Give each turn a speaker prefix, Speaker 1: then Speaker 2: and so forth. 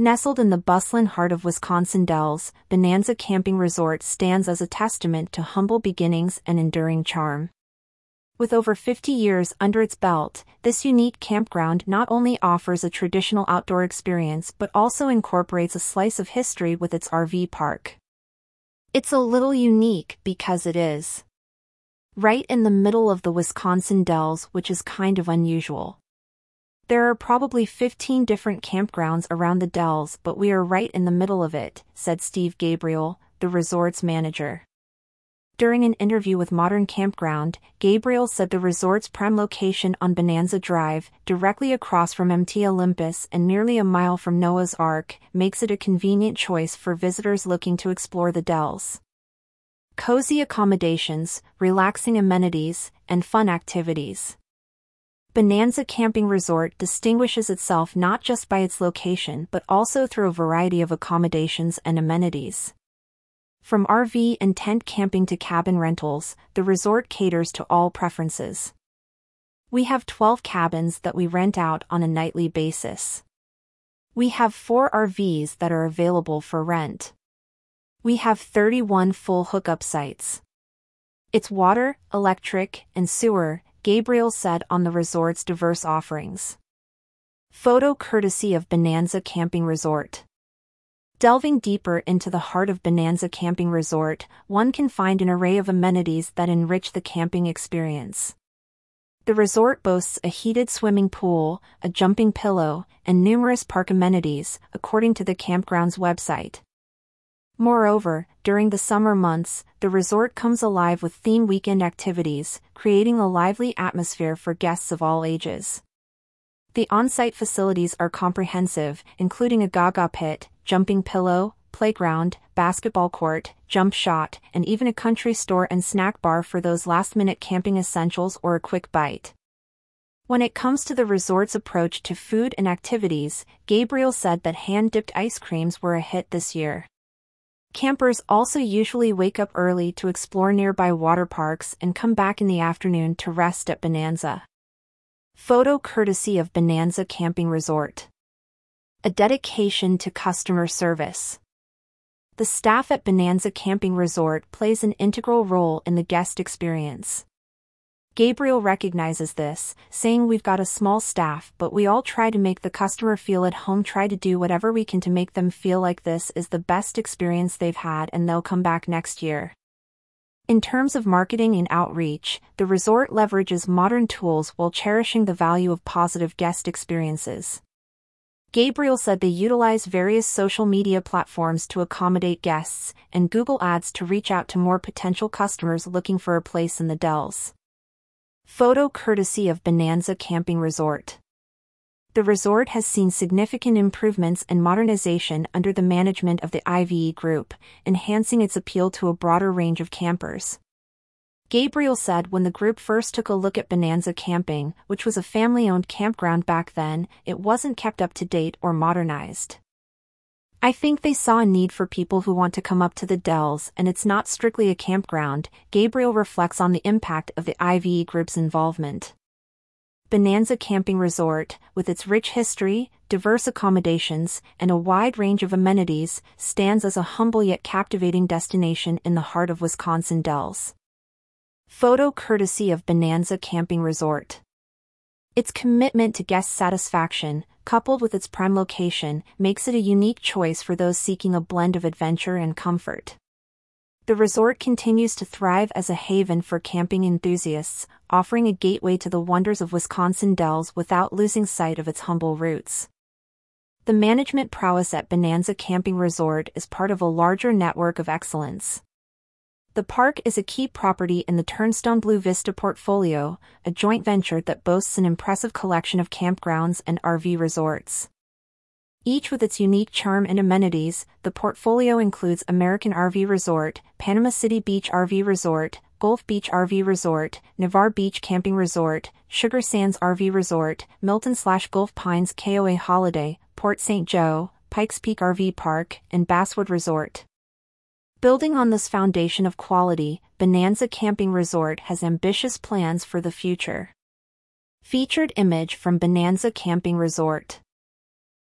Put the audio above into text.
Speaker 1: Nestled in the bustling heart of Wisconsin Dells, Bonanza Camping Resort stands as a testament to humble beginnings and enduring charm. With over 50 years under its belt, this unique campground not only offers a traditional outdoor experience but also incorporates a slice of history with its RV park. It's a little unique because it is right in the middle of the Wisconsin Dells, which is kind of unusual. There are probably 15 different campgrounds around the Dells, but we are right in the middle of it, said Steve Gabriel, the resort's manager. During an interview with Modern Campground, Gabriel said the resort's prime location on Bonanza Drive, directly across from MT Olympus and nearly a mile from Noah's Ark, makes it a convenient choice for visitors looking to explore the Dells. Cozy accommodations, relaxing amenities, and fun activities. Bonanza Camping Resort distinguishes itself not just by its location but also through a variety of accommodations and amenities. From RV and tent camping to cabin rentals, the resort caters to all preferences. We have 12 cabins that we rent out on a nightly basis. We have 4 RVs that are available for rent. We have 31 full hookup sites. It's water, electric, and sewer, Gabriel said on the resort's diverse offerings. Photo courtesy of Bonanza Camping Resort. Delving deeper into the heart of Bonanza Camping Resort, one can find an array of amenities that enrich the camping experience. The resort boasts a heated swimming pool, a jumping pillow, and numerous park amenities, according to the campground's website. Moreover, during the summer months, the resort comes alive with theme weekend activities, creating a lively atmosphere for guests of all ages. The on-site facilities are comprehensive, including a gaga pit, jumping pillow, playground, basketball court, jump shot, and even a country store and snack bar for those last-minute camping essentials or a quick bite. When it comes to the resort's approach to food and activities, Gabriel said that hand-dipped ice creams were a hit this year. Campers also usually wake up early to explore nearby water parks and come back in the afternoon to rest at Bonanza. Photo courtesy of Bonanza Camping Resort. A dedication to customer service. The staff at Bonanza Camping Resort plays an integral role in the guest experience. Gabriel recognizes this, saying we've got a small staff but we all try to make the customer feel at home try to do whatever we can to make them feel like this is the best experience they've had and they'll come back next year. In terms of marketing and outreach, the resort leverages modern tools while cherishing the value of positive guest experiences. Gabriel said they utilize various social media platforms to accommodate guests and Google Ads to reach out to more potential customers looking for a place in the Dells. Photo courtesy of Bonanza Camping Resort. The resort has seen significant improvements and modernization under the management of the IVE Group, enhancing its appeal to a broader range of campers. Gabriel said when the group first took a look at Bonanza Camping, which was a family owned campground back then, it wasn't kept up to date or modernized. I think they saw a need for people who want to come up to the Dells and it's not strictly a campground, Gabriel reflects on the impact of the IVE group's involvement. Bonanza Camping Resort, with its rich history, diverse accommodations, and a wide range of amenities, stands as a humble yet captivating destination in the heart of Wisconsin Dells. Photo courtesy of Bonanza Camping Resort. Its commitment to guest satisfaction, coupled with its prime location, makes it a unique choice for those seeking a blend of adventure and comfort. The resort continues to thrive as a haven for camping enthusiasts, offering a gateway to the wonders of Wisconsin Dells without losing sight of its humble roots. The management prowess at Bonanza Camping Resort is part of a larger network of excellence. The park is a key property in the Turnstone Blue Vista portfolio, a joint venture that boasts an impressive collection of campgrounds and RV resorts. Each with its unique charm and amenities, the portfolio includes American RV Resort, Panama City Beach RV Resort, Gulf Beach RV Resort, Navarre Beach Camping Resort, Sugar Sands RV Resort, Milton slash Gulf Pines KOA Holiday, Port St. Joe, Pikes Peak RV Park, and Basswood Resort. Building on this foundation of quality, Bonanza Camping Resort has ambitious plans for the future. Featured image from Bonanza Camping Resort